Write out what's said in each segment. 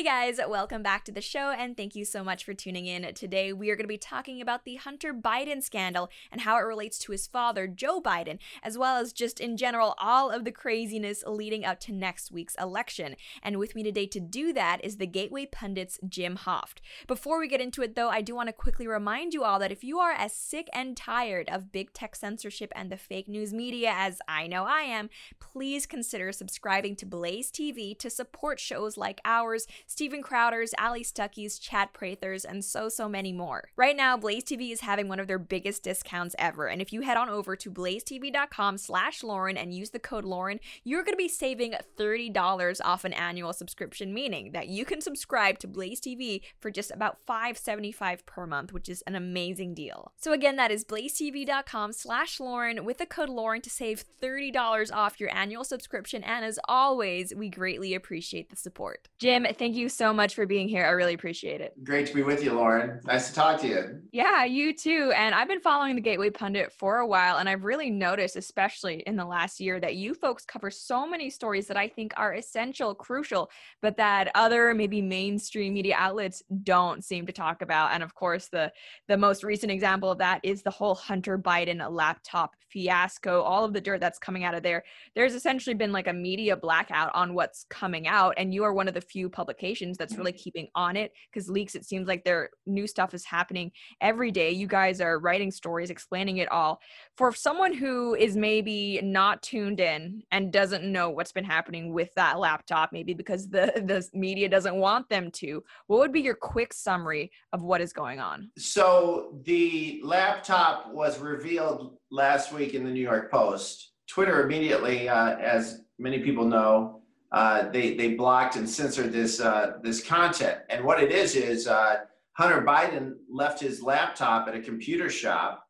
Hey guys, welcome back to the show and thank you so much for tuning in. Today we are going to be talking about the Hunter Biden scandal and how it relates to his father, Joe Biden, as well as just in general all of the craziness leading up to next week's election. And with me today to do that is the Gateway Pundit's Jim Hoft. Before we get into it though, I do want to quickly remind you all that if you are as sick and tired of big tech censorship and the fake news media as I know I am, please consider subscribing to Blaze TV to support shows like ours Steven Crowder's, Allie Stuckey's, Chad Prather's, and so, so many more. Right now, Blaze TV is having one of their biggest discounts ever, and if you head on over to blazetv.com slash Lauren and use the code Lauren, you're going to be saving $30 off an annual subscription, meaning that you can subscribe to Blaze TV for just about $5.75 per month, which is an amazing deal. So again, that is blazetv.com slash Lauren with the code Lauren to save $30 off your annual subscription, and as always, we greatly appreciate the support. Jim, thank thank you so much for being here. I really appreciate it. Great to be with you, Lauren. Nice to talk to you. Yeah, you too. And I've been following the Gateway Pundit for a while, and I've really noticed, especially in the last year, that you folks cover so many stories that I think are essential, crucial, but that other maybe mainstream media outlets don't seem to talk about. And of course, the the most recent example of that is the whole Hunter Biden laptop fiasco, all of the dirt that's coming out of there. There's essentially been like a media blackout on what's coming out, and you are one of the few public publications that's really keeping on it because leaks it seems like their new stuff is happening every day. You guys are writing stories explaining it all. For someone who is maybe not tuned in and doesn't know what's been happening with that laptop maybe because the the media doesn't want them to what would be your quick summary of what is going on? So the laptop was revealed last week in the new york post. Twitter immediately uh, as many people know uh, they they blocked and censored this uh, this content. And what it is is uh, Hunter Biden left his laptop at a computer shop,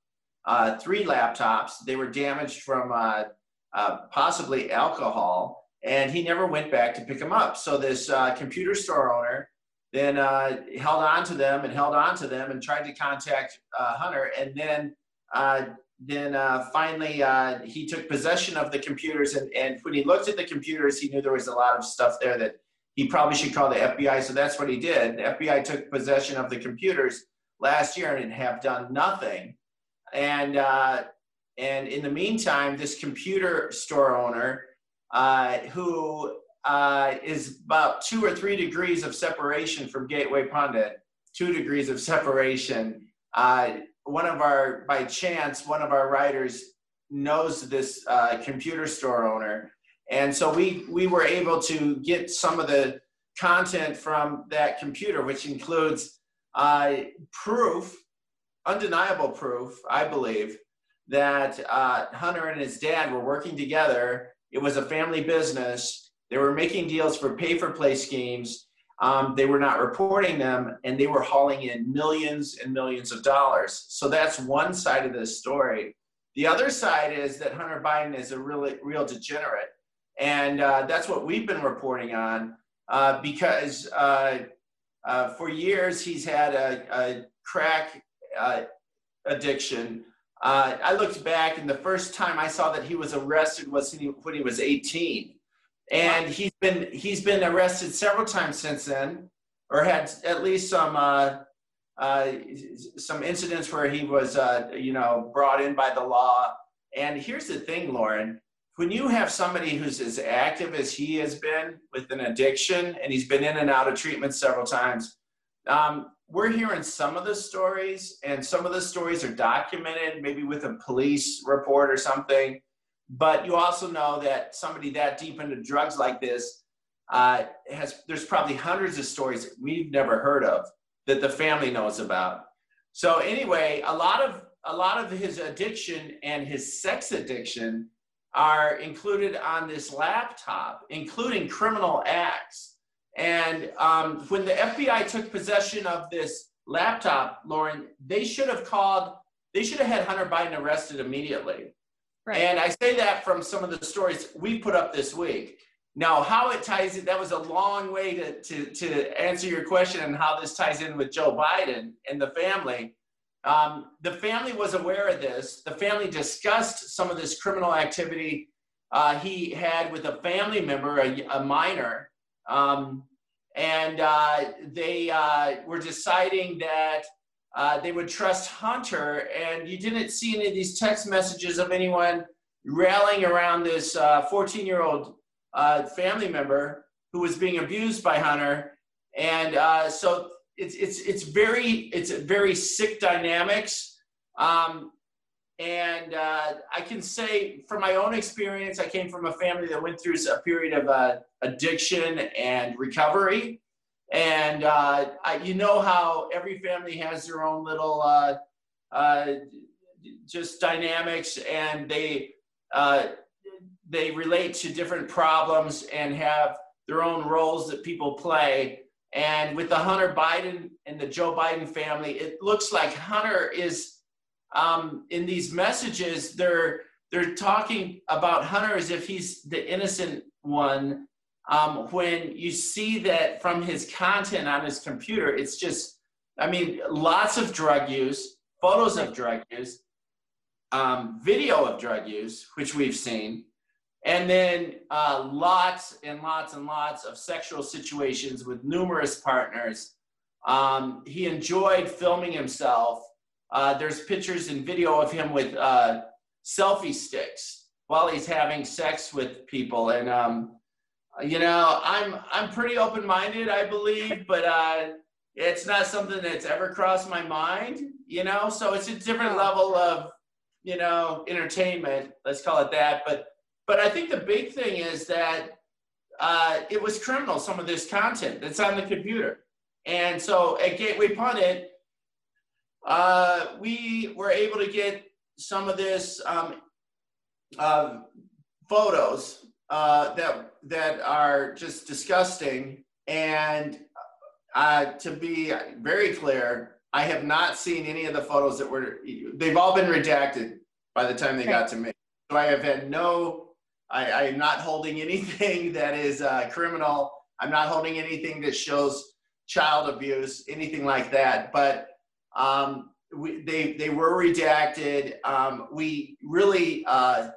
uh, three laptops. They were damaged from uh, possibly alcohol, and he never went back to pick them up. So this computer store owner then held on to them and held on to them and tried to contact Hunter, and then then uh, finally uh, he took possession of the computers and, and when he looked at the computers he knew there was a lot of stuff there that he probably should call the fbi so that's what he did. The fbi took possession of the computers last year and have done nothing. And uh, and in the meantime this computer store owner uh, who uh, is about two or three degrees of separation from gateway pundit two degrees of separation uh, one of our, by chance, one of our writers knows this uh, computer store owner. And so we, we were able to get some of the content from that computer, which includes uh, proof, undeniable proof, I believe, that uh, Hunter and his dad were working together. It was a family business. They were making deals for pay for play schemes um, they were not reporting them and they were hauling in millions and millions of dollars. So that's one side of this story. The other side is that Hunter Biden is a really real degenerate. And uh, that's what we've been reporting on uh, because uh, uh for years he's had a, a crack uh, addiction. Uh, I looked back, and the first time I saw that he was arrested was when he was 18 and he's been he's been arrested several times since then, or had at least some uh, uh, some incidents where he was uh, you know brought in by the law. And here's the thing, Lauren. When you have somebody who's as active as he has been with an addiction, and he's been in and out of treatment several times, um, we're hearing some of the stories, and some of the stories are documented, maybe with a police report or something. But you also know that somebody that deep into drugs like this uh, has, there's probably hundreds of stories we've never heard of that the family knows about. So anyway, a lot of a lot of his addiction and his sex addiction are included on this laptop, including criminal acts. And um, when the FBI took possession of this laptop, Lauren, they should have called, they should have had Hunter Biden arrested immediately. Right. And I say that from some of the stories we put up this week. Now, how it ties in, that was a long way to, to, to answer your question and how this ties in with Joe Biden and the family. Um, the family was aware of this. The family discussed some of this criminal activity uh, he had with a family member, a, a minor. Um, and uh, they uh, were deciding that uh, they would trust Hunter, and you didn't see any of these text messages of anyone rallying around this 14 year old family member who was being abused by Hunter. And so it's, it's, it's very, it's very sick dynamics. Um, and uh, I can say from my own experience, I came from a family that went through a period of uh, addiction and recovery. And uh, I, you know how every family has their own little uh, uh, just dynamics, and they uh, they relate to different problems and have their own roles that people play. And with the Hunter Biden and the Joe Biden family, it looks like Hunter is um, in these messages, they're they're talking about Hunter as if he's the innocent one. Um, when you see that from his content on his computer, it's just, I mean, lots of drug use, photos of drug use, um, video of drug use, which we've seen, and then uh, lots and lots and lots of sexual situations with numerous partners. Um, he enjoyed filming himself uh, there's pictures and video of him with uh, selfie sticks while he's having sex with people. And um, you know, I'm I'm pretty open minded, I believe, but uh, it's not something that's ever crossed my mind. You know, so it's a different level of you know entertainment. Let's call it that. But but I think the big thing is that uh, it was criminal. Some of this content that's on the computer. And so at Gateway Pundit, uh, we were able to get some of this um, uh, photos uh, that that are just disgusting. And uh, to be very clear, I have not seen any of the photos that were. They've all been redacted by the time they got to me. So I have had no. I, I am not holding anything that is uh, criminal. I'm not holding anything that shows child abuse, anything like that. But um, we, they, they were redacted. Um, we really, uh,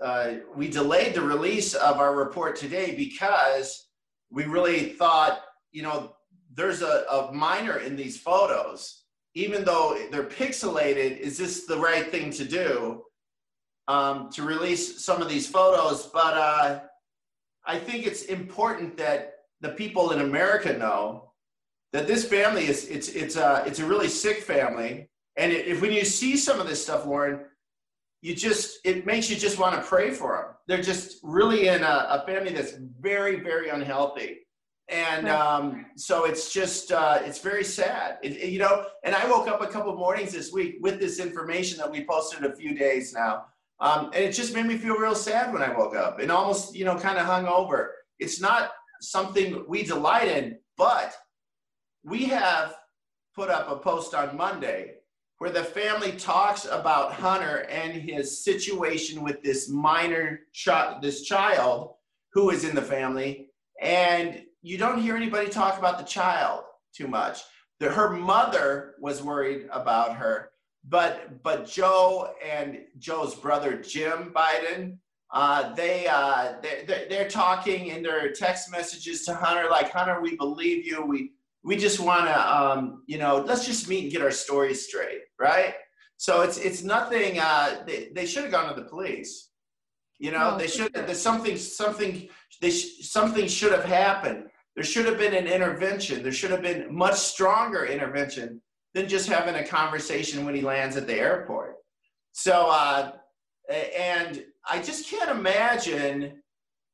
uh, we delayed the release of our report today because we really thought, you know, there's a, a minor in these photos, even though they're pixelated, is this the right thing to do um, to release some of these photos? But uh, I think it's important that the people in America know that this family is it's it's a it's a really sick family, and if when you see some of this stuff, Lauren, you just it makes you just want to pray for them. They're just really in a, a family that's very very unhealthy, and um, so it's just uh, it's very sad. It, it, you know, and I woke up a couple mornings this week with this information that we posted a few days now. Um, and it just made me feel real sad when I woke up and almost, you know, kind of hung over. It's not something we delight in, but we have put up a post on Monday where the family talks about Hunter and his situation with this minor child, this child who is in the family, and you don't hear anybody talk about the child too much. The, her mother was worried about her, but but Joe and Joe's brother Jim Biden, uh, they uh, they they're talking in their text messages to Hunter like Hunter, we believe you, we we just want to um, you know let's just meet and get our stories straight right? So it's it's nothing uh, they, they should have gone to the police. You know no, they should sure. there's something something they sh- something should have happened. There should have been an intervention. There should have been much stronger intervention than just having a conversation when he lands at the airport. So uh, and i just can't imagine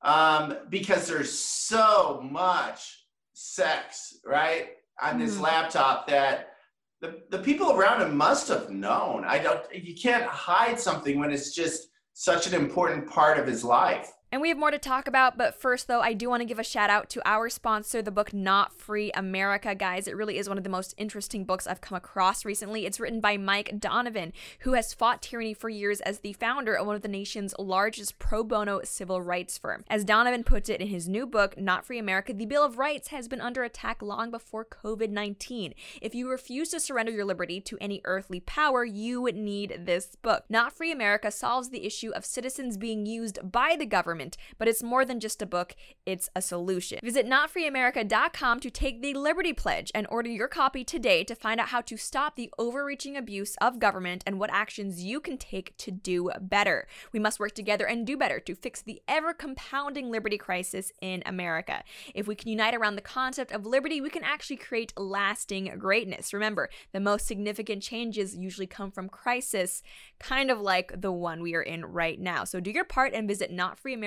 um, because there's so much sex, right, on this mm-hmm. laptop that the, the people around him must have known. I don't, you can't hide something when it's just such an important part of his life. And we have more to talk about, but first, though, I do want to give a shout out to our sponsor, the book Not Free America. Guys, it really is one of the most interesting books I've come across recently. It's written by Mike Donovan, who has fought tyranny for years as the founder of one of the nation's largest pro bono civil rights firm. As Donovan puts it in his new book, Not Free America, the Bill of Rights has been under attack long before COVID 19. If you refuse to surrender your liberty to any earthly power, you need this book. Not Free America solves the issue of citizens being used by the government government. But it's more than just a book, it's a solution. Visit notfreeamerica.com to take the Liberty Pledge and order your copy today to find out how to stop the overreaching abuse of government and what actions you can take to do better. We must work together and do better to fix the ever compounding liberty crisis in America. If we can unite around the concept of liberty, we can actually create lasting greatness. Remember, the most significant changes usually come from crisis, kind of like the one we are in right now. So do your part and visit notfreeamerica.com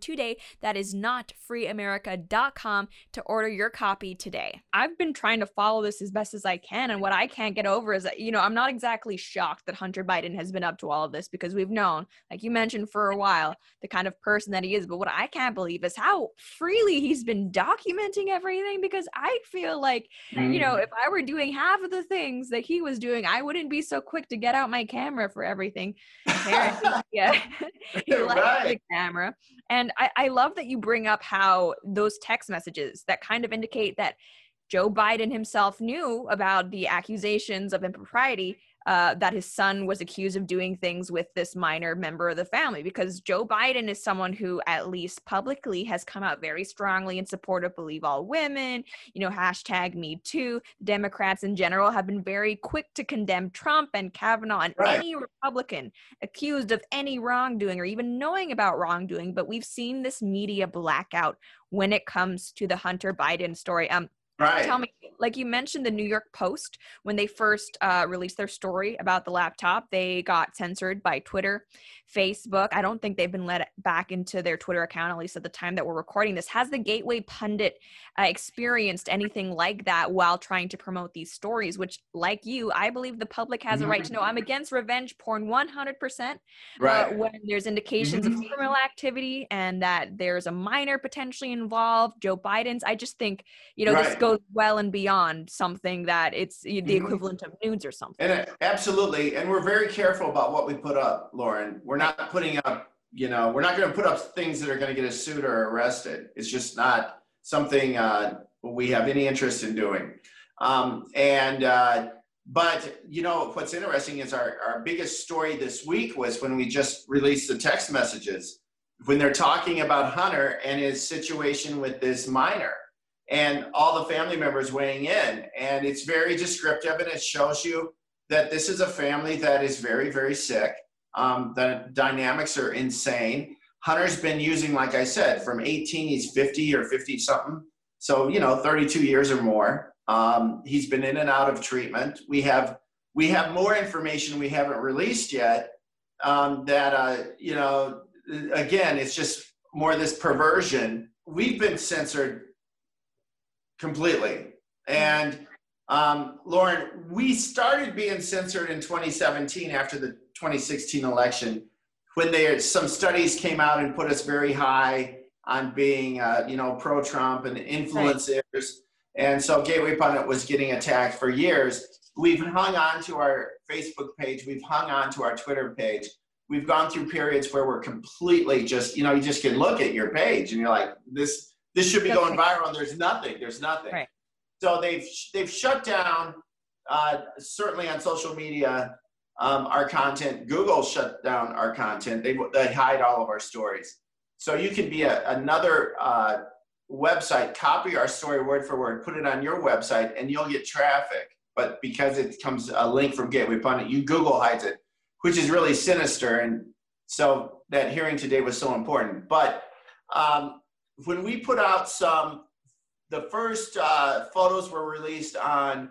today. That is notfreeamerica.com to order your copy today. I've been trying to follow this as best as I can, and what I can't get over is that, you know, I'm not exactly shocked that Hunter Biden has been up to all of this because we've known, like you mentioned for a while, the kind of person that he is. But what I can't believe is how freely he's been documenting everything because I feel like, mm. you know, mm. if I were doing half of the things that he was doing, I wouldn't be so quick to get out my camera for everything. yeah, he likes right. Camera. And I, I love that you bring up how those text messages that kind of indicate that Joe Biden himself knew about the accusations of impropriety uh, that his son was accused of doing things with this minor member of the family because Joe Biden is someone who, at least publicly, has come out very strongly in support of Believe All Women, you know, hashtag Me Too. Democrats in general have been very quick to condemn Trump and Kavanaugh and right. any Republican accused of any wrongdoing or even knowing about wrongdoing. But we've seen this media blackout when it comes to the Hunter Biden story. Um, Right. Tell me, like you mentioned, the New York Post, when they first uh, released their story about the laptop, they got censored by Twitter, Facebook. I don't think they've been let back into their Twitter account, at least at the time that we're recording this. Has the Gateway Pundit uh, experienced anything like that while trying to promote these stories? Which, like you, I believe the public has mm-hmm. a right to know. I'm against revenge porn 100%. Uh, right. Uh, when there's indications mm-hmm. of criminal activity and that there's a minor potentially involved, Joe Biden's, I just think, you know, right. this goes well and beyond something that it's the mm-hmm. equivalent of nudes or something. And uh, absolutely, and we're very careful about what we put up, Lauren. We're not putting up, you know, we're not going to put up things that are going to get us sued or arrested. It's just not something uh, we have any interest in doing. Um, and uh, but you know what's interesting is our, our biggest story this week was when we just released the text messages when they're talking about Hunter and his situation with this minor and all the family members weighing in. And it's very descriptive and it shows you that this is a family that is very, very sick. Um, the dynamics are insane. Hunter's been using, like I said, from 18, he's 50 or 50 something. So, you know, 32 years or more. Um, he's been in and out of treatment. We have we have more information we haven't released yet. Um, that uh, you know, again, it's just more this perversion. We've been censored completely. And um, Lauren, we started being censored in 2017 after the 2016 election when there some studies came out and put us very high on being uh, you know pro-Trump and influencers. Right. And so Gateway Pundit was getting attacked for years. We've hung on to our Facebook page. We've hung on to our Twitter page. We've gone through periods where we're completely just, you know, you just can look at your page and you're like, this this should be going viral, and there's nothing. There's nothing. Right. So they've they've shut down uh, certainly on social media um, our content. Google shut down our content. They they hide all of our stories. So you can be a, another uh, website, copy our story word for word, put it on your website, and you'll get traffic. But because it comes a link from Gateway Pundit, you Google hides it, which is really sinister. And so that hearing today was so important. But um, when we put out some, the first uh, photos were released on,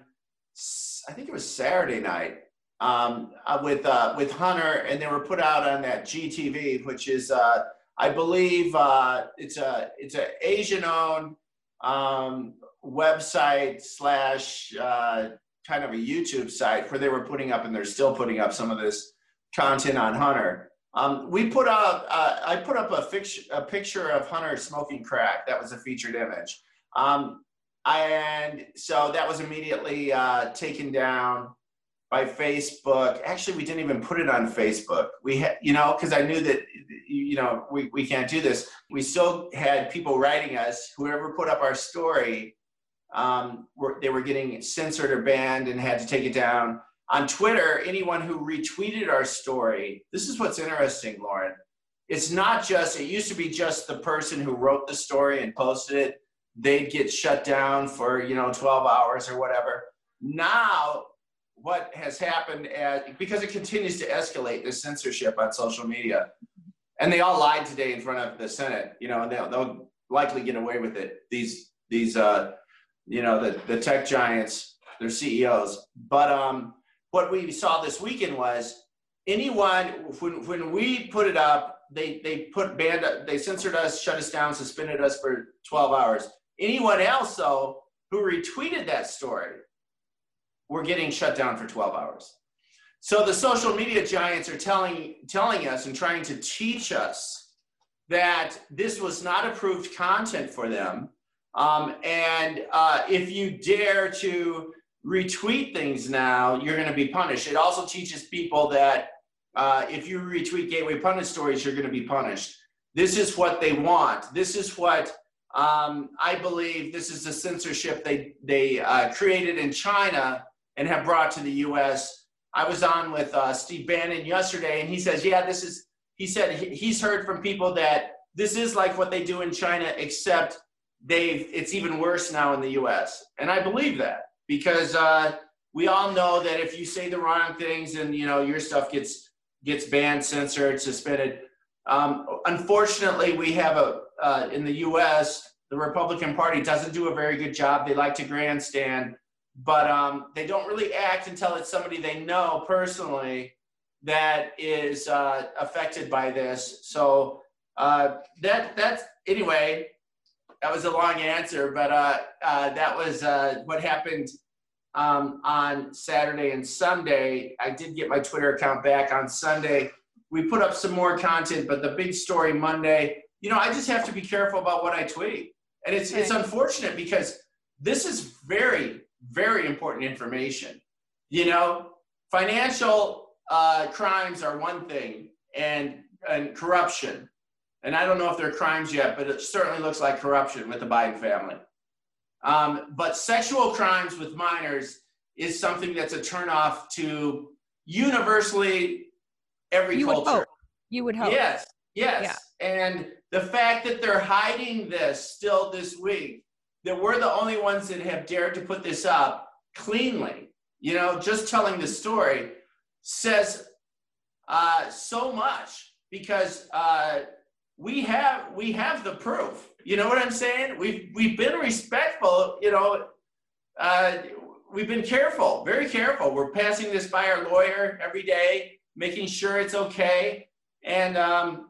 I think it was Saturday night, um, uh, with uh, with Hunter, and they were put out on that GTV, which is uh, I believe uh, it's a it's a Asian owned um, website slash uh, kind of a YouTube site where they were putting up, and they're still putting up some of this content on Hunter. Um, we put out, uh, I put up a, a picture of Hunter smoking crack. That was a featured image. Um, and so that was immediately uh, taken down by Facebook. Actually, we didn't even put it on Facebook. We had, you know, because I knew that, you know, we, we can't do this. We still had people writing us, whoever put up our story, um, were, they were getting censored or banned and had to take it down on Twitter, anyone who retweeted our story, this is what's interesting, Lauren. it's not just, it used to be just the person who wrote the story and posted it. They'd get shut down for, you know, 12 hours or whatever. Now, what has happened, at, because it continues to escalate the censorship on social media, and they all lied today in front of the Senate, you know, and they'll, they'll likely get away with it. These, these, uh, you know, the, the tech giants, their CEOs. But um, what we saw this weekend was anyone, when, when we put it up, they they put banned they censored us, shut us down, suspended us for 12 hours. Anyone else though who retweeted that story were getting shut down for 12 hours. So the social media giants are telling telling us and trying to teach us that this was not approved content for them. Um, and uh, if you dare to retweet things now, you're going to be punished. It also teaches people that uh, if you retweet Gateway Pundit stories, you're going to be punished. This is what they want. This is what um, I believe. This is the censorship they they uh, created in China and have brought to the U.S. I was on with uh, Steve Bannon yesterday, and he says, "Yeah, this is." He said he's heard from people that this is like what they do in China, except they've it's even worse now in the U.S. And I believe that because uh, we all know that if you say the wrong things and you know your stuff gets gets banned, censored, suspended. Um, unfortunately, we have a uh, in the U.S. the Republican Party doesn't do a very good job. They like to grandstand, but um, they don't really act until it's somebody they know personally that is uh, affected by this. So uh, that that's anyway. That was a long answer, but uh, uh, that was uh, what happened um, on Saturday and Sunday. I did get my Twitter account back on Sunday. We put up some more content, but the big story Monday, you know, I just have to be careful about what I tweet. And it's, it's unfortunate because this is very, very important information. You know, financial uh, crimes are one thing and, and corruption. And I don't know if they're crimes yet, but it certainly looks like corruption with the Biden family. Um, but sexual crimes with minors is something that's a turnoff to universally every you culture. Would hope. You would hope. Yes, yes. Yeah. And the fact that they're hiding this still this week, that we're the only ones that have dared to put this up cleanly, you know, just telling the story says uh, so much because uh, we have we have the proof. You know what I'm saying? We've we've been respectful. You know, uh, we've been careful, very careful. We're passing this by our lawyer every day, making sure it's okay. And um,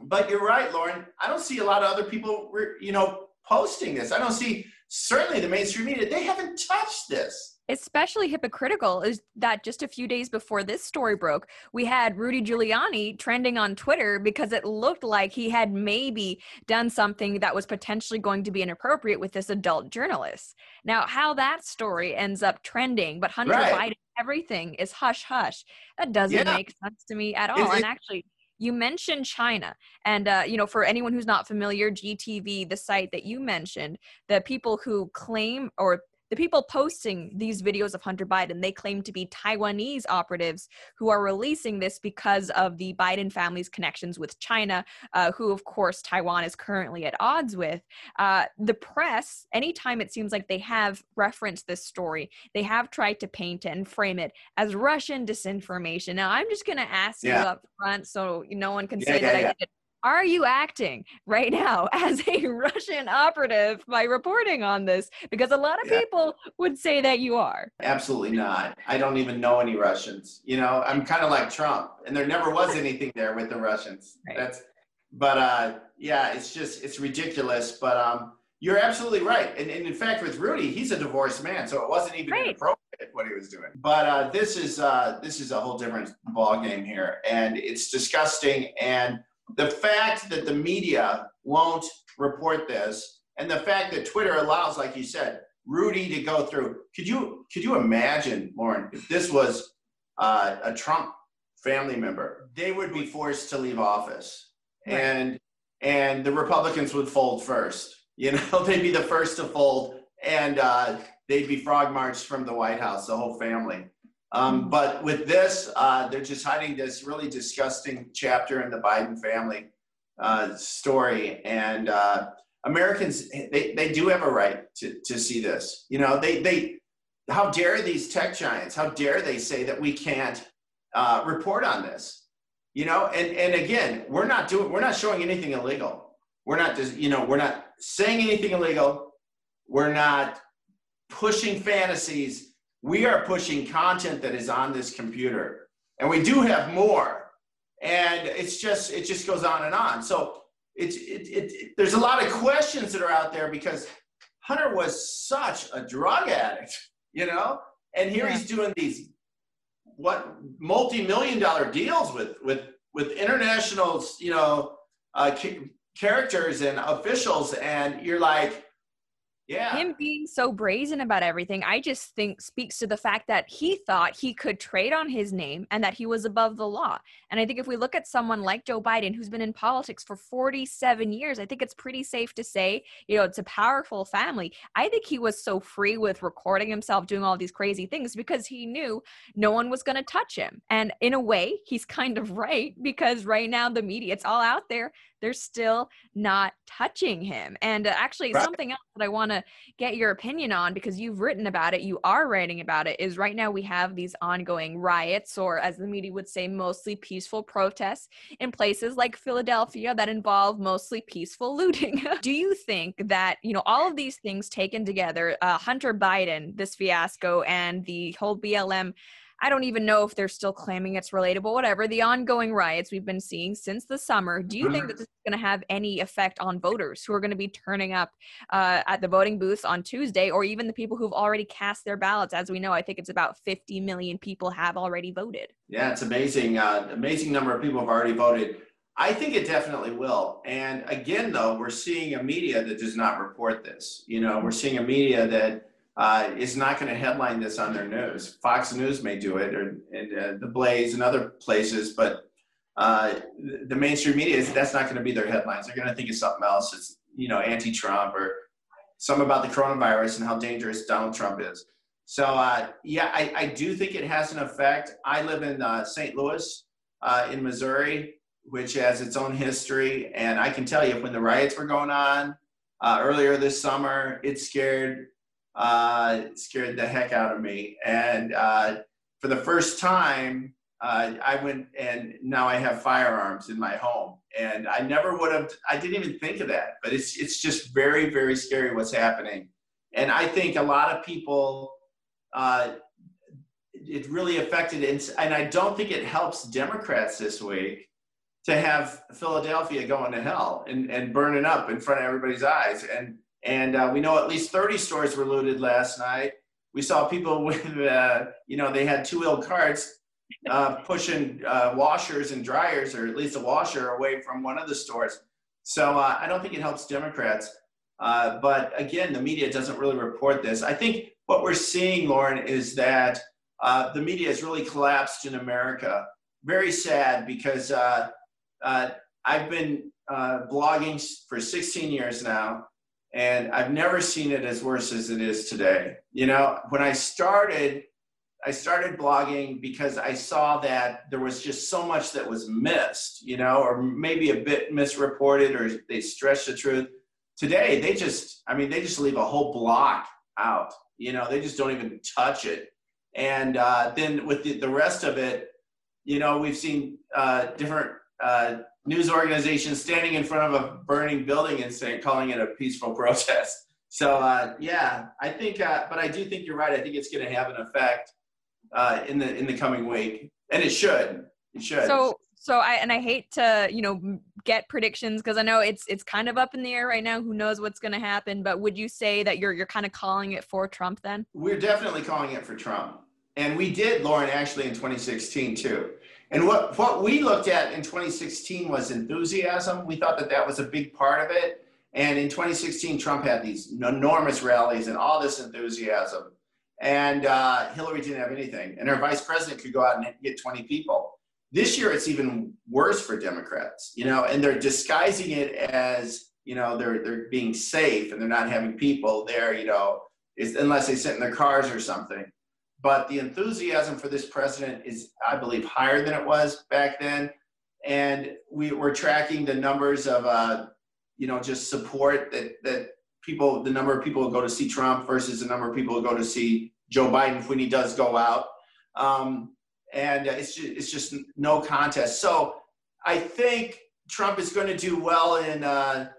but you're right, Lauren. I don't see a lot of other people, you know, posting this. I don't see certainly the mainstream media. They haven't touched this especially hypocritical is that just a few days before this story broke, we had Rudy Giuliani trending on Twitter because it looked like he had maybe done something that was potentially going to be inappropriate with this adult journalist. Now, how that story ends up trending, but Hunter right. Biden, everything is hush hush. That doesn't yeah. make sense to me at all. It, and actually, you mentioned China, and uh, you know, for anyone who's not familiar, GTV, the site that you mentioned, the people who claim or the people posting these videos of Hunter Biden, they claim to be Taiwanese operatives who are releasing this because of the Biden family's connections with China, uh, who, of course, Taiwan is currently at odds with. Uh, the press, anytime it seems like they have referenced this story, they have tried to paint it and frame it as Russian disinformation. Now, I'm just going to ask yeah. you up front so no one can yeah, say yeah, that I did are you acting right now as a Russian operative by reporting on this? Because a lot of yeah. people would say that you are. Absolutely not. I don't even know any Russians. You know, I'm kind of like Trump, and there never was anything there with the Russians. Right. That's, but uh, yeah, it's just it's ridiculous. But um, you're absolutely right. And, and in fact, with Rudy, he's a divorced man, so it wasn't even right. inappropriate what he was doing. But uh, this is uh, this is a whole different ball game here, and it's disgusting and the fact that the media won't report this and the fact that Twitter allows, like you said, Rudy to go through. Could you could you imagine, Lauren, if this was uh, a Trump family member, they would be forced to leave office, right. and and the Republicans would fold first. You know, they'd be the first to fold, and uh, they'd be frog marched from the White House, the whole family. Um, but with this, uh, they're just hiding this really disgusting chapter in the Biden family uh, story. And uh, Americans, they, they do have a right to, to see this. You know, they, they, how dare these tech giants, how dare they say that we can't uh, report on this? You know, and, and again, we're not doing, we're not showing anything illegal. We're not just, you know, we're not saying anything illegal. We're not pushing fantasies we are pushing content that is on this computer and we do have more. And it's just it just goes on and on. So it's it, it, it, there's a lot of questions that are out there because hunter was such a drug addict you know? And here yeah. he's doing these what multi-million dollar deals with with with international you know uh, characters and officials. And you're like yeah. Him being so brazen about everything, I just think speaks to the fact that he thought he could trade on his name and that he was above the law. And I think if we look at someone like Joe Biden, who's been in politics for 47 years, I think it's pretty safe to say, you know, it's a powerful family. I think he was so free with recording himself doing all these crazy things because he knew no one was going to touch him. And in a way, he's kind of right because right now the media, it's all out there they're still not touching him. And uh, actually, right. something else that I want to get your opinion on because you've written about it, you are writing about it, is right now we have these ongoing riots, or as the media would say, mostly peaceful protests in places like Philadelphia that involve mostly peaceful looting. Do you think that, you know, all of these things taken together, uh, Hunter Biden, this fiasco, and the whole BLM I don't even know if they're still claiming it's relatable, whatever. The ongoing riots we've been seeing since the summer. Do you think that this is going to have any effect on voters who are going to be turning up uh, at the voting booths on Tuesday, or even the people who've already cast their ballots? As we know, I think it's about 50 million people have already voted. Yeah, it's amazing. Uh, amazing number of people have already voted. I think it definitely will. And again, though, we're seeing a media that does not report this. You know, we're seeing a media that uh, is not going to headline this on their news. Fox News may do it, or and, uh, the Blaze and other places, but uh, the mainstream media is that's not going to be their headlines. They're going to think of something else. It's you know anti-Trump or some about the coronavirus and how dangerous Donald Trump is. So uh, yeah, I, I, do think it has an effect. I live in uh, St. Louis, uh, in Missouri, which has its own history, and I can tell you when the riots were going on earlier this summer, it scared uh, scared the heck out of me. And uh, for the first time, uh, I went and now I have firearms in my home. And I never would have, I didn't even think of that, but it's, it's just very, very scary what's happening. And I think a lot of people, uh, it really affected, and, and I don't think it helps Democrats this week to have Philadelphia going to hell and, and burning up in front of everybody's eyes. And and uh, we know at least 30 stores were looted last night. We saw people with, uh, you know, they had two wheel carts uh, pushing uh, washers and dryers, or at least a washer, away from one of the stores. So uh, I don't think it helps Democrats. Uh, but again, the media doesn't really report this. I think what we're seeing, Lauren, is that the media has really collapsed in America. Very sad because I've been blogging for 16 years now and I've never seen it as worse as it is today. You know, when I started, I started blogging because I saw that there was just so much that was missed, you know, or maybe a bit misreported or they stretched the truth. Today, they just, I mean, they just leave a whole block out, you know, they just don't even touch it. And uh, then with the, the rest of it, you know, we've seen uh, different uh, news organizations standing in front of a burning building and saying, calling it a peaceful protest. So uh, yeah, I think, uh, but I do think you're right. I think it's going to have an effect uh, in the in the coming week, and it should. It should. So so I and I hate to you know get predictions because I know it's it's kind of up in the air right now. Who knows what's going to happen? But would you say that you're you're kind of calling it for Trump then? We're definitely calling it for Trump, and we did, Lauren, actually in 2016 too. And what, what we looked at in 2016 was enthusiasm. We thought that that was a big part of it. And in 2016, Trump had these enormous rallies and all this enthusiasm. And uh, Hillary didn't have anything. And her vice president could go out and get 20 people. This year, it's even worse for Democrats, you know, and they're disguising it as, you know, they're, they're being safe and they're not having people there, you know, unless they sit in their cars or something. But the enthusiasm for this president is, I believe, higher than it was back then. And we, we're tracking the numbers of, uh, you know, just support that that people, the number of people who go to see Trump versus the number of people who go to see Joe Biden when he does go out. Um, and it's just, it's just no contest. So I think Trump is going to do well in uh,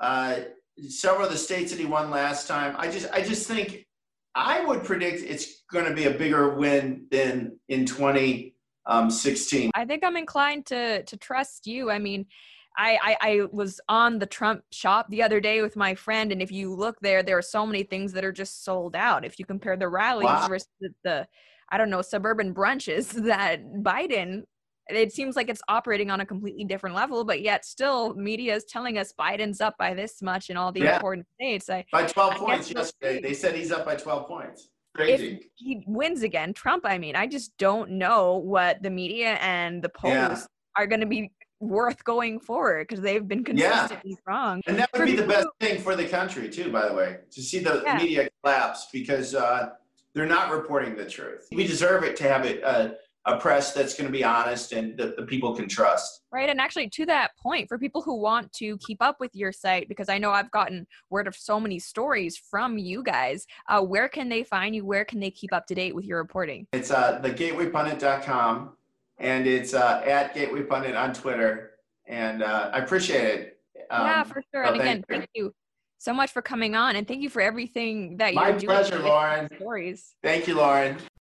uh, several of the states that he won last time. I just I just think I would predict it's going to be a bigger win than in 2016. Um, I think I'm inclined to to trust you. I mean. I, I, I was on the Trump shop the other day with my friend, and if you look there, there are so many things that are just sold out. If you compare the rallies wow. versus the, I don't know, suburban brunches that Biden it seems like it's operating on a completely different level, but yet still media is telling us Biden's up by this much in all the yeah. important states. I, by 12 I points yesterday. They said he's up by 12 points. Crazy. If he wins again, Trump, I mean, I just don't know what the media and the polls yeah. are going to be worth going forward because they've been consistently yeah. wrong. And that would for be the best thing for the country, too, by the way, to see the media collapse because uh, they're not reporting the truth. We deserve it to have it. Uh, a press that's going to be honest and that the people can trust. Right. And actually, to that point, for people who want to keep up with your site, because I know I've gotten word of so many stories from you guys, uh, where can they find you? Where can they keep up to date with your reporting? It's uh, thegatewaypundit.com and it's uh, at gatewaypundit on Twitter. And uh, I appreciate it. Um, yeah, for sure. And again, thank you so much for coming on and thank you for everything that you're doing. My pleasure, Lauren. Stories. Thank you, Lauren.